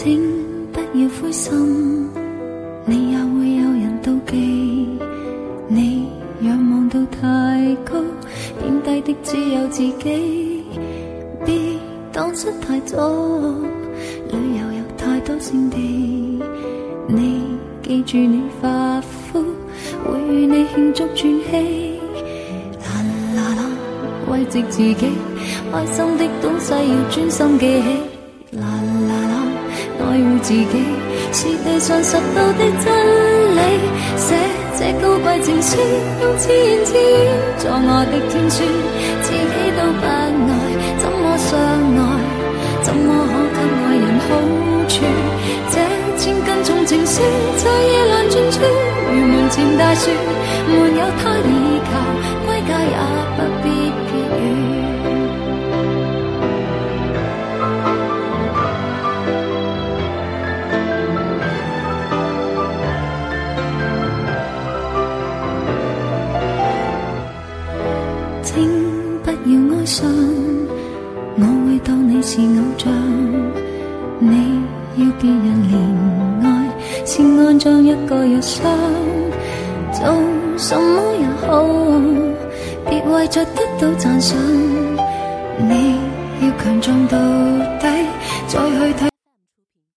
请不要灰心，你也会有人妒忌。你仰望到太高，贬低的只有自己。别当失太早，旅游有太多胜地。你记住你发肤，会与你庆祝转机。啦啦啦，慰藉自己，开心的东西要专心记起。啦自己是地上拾到的真理。写这高贵情书，用自言自语作我的天书，自己都不爱，怎么相爱？怎么可给爱人好处？这千斤重情书，在夜阑尽处，如门前大树，没有他倚靠，请不要哀伤，我会当你是偶像。你要别人怜爱，先安葬一个忧伤。做什么也好，别为着得到赞赏。你要强壮到底，再去睇。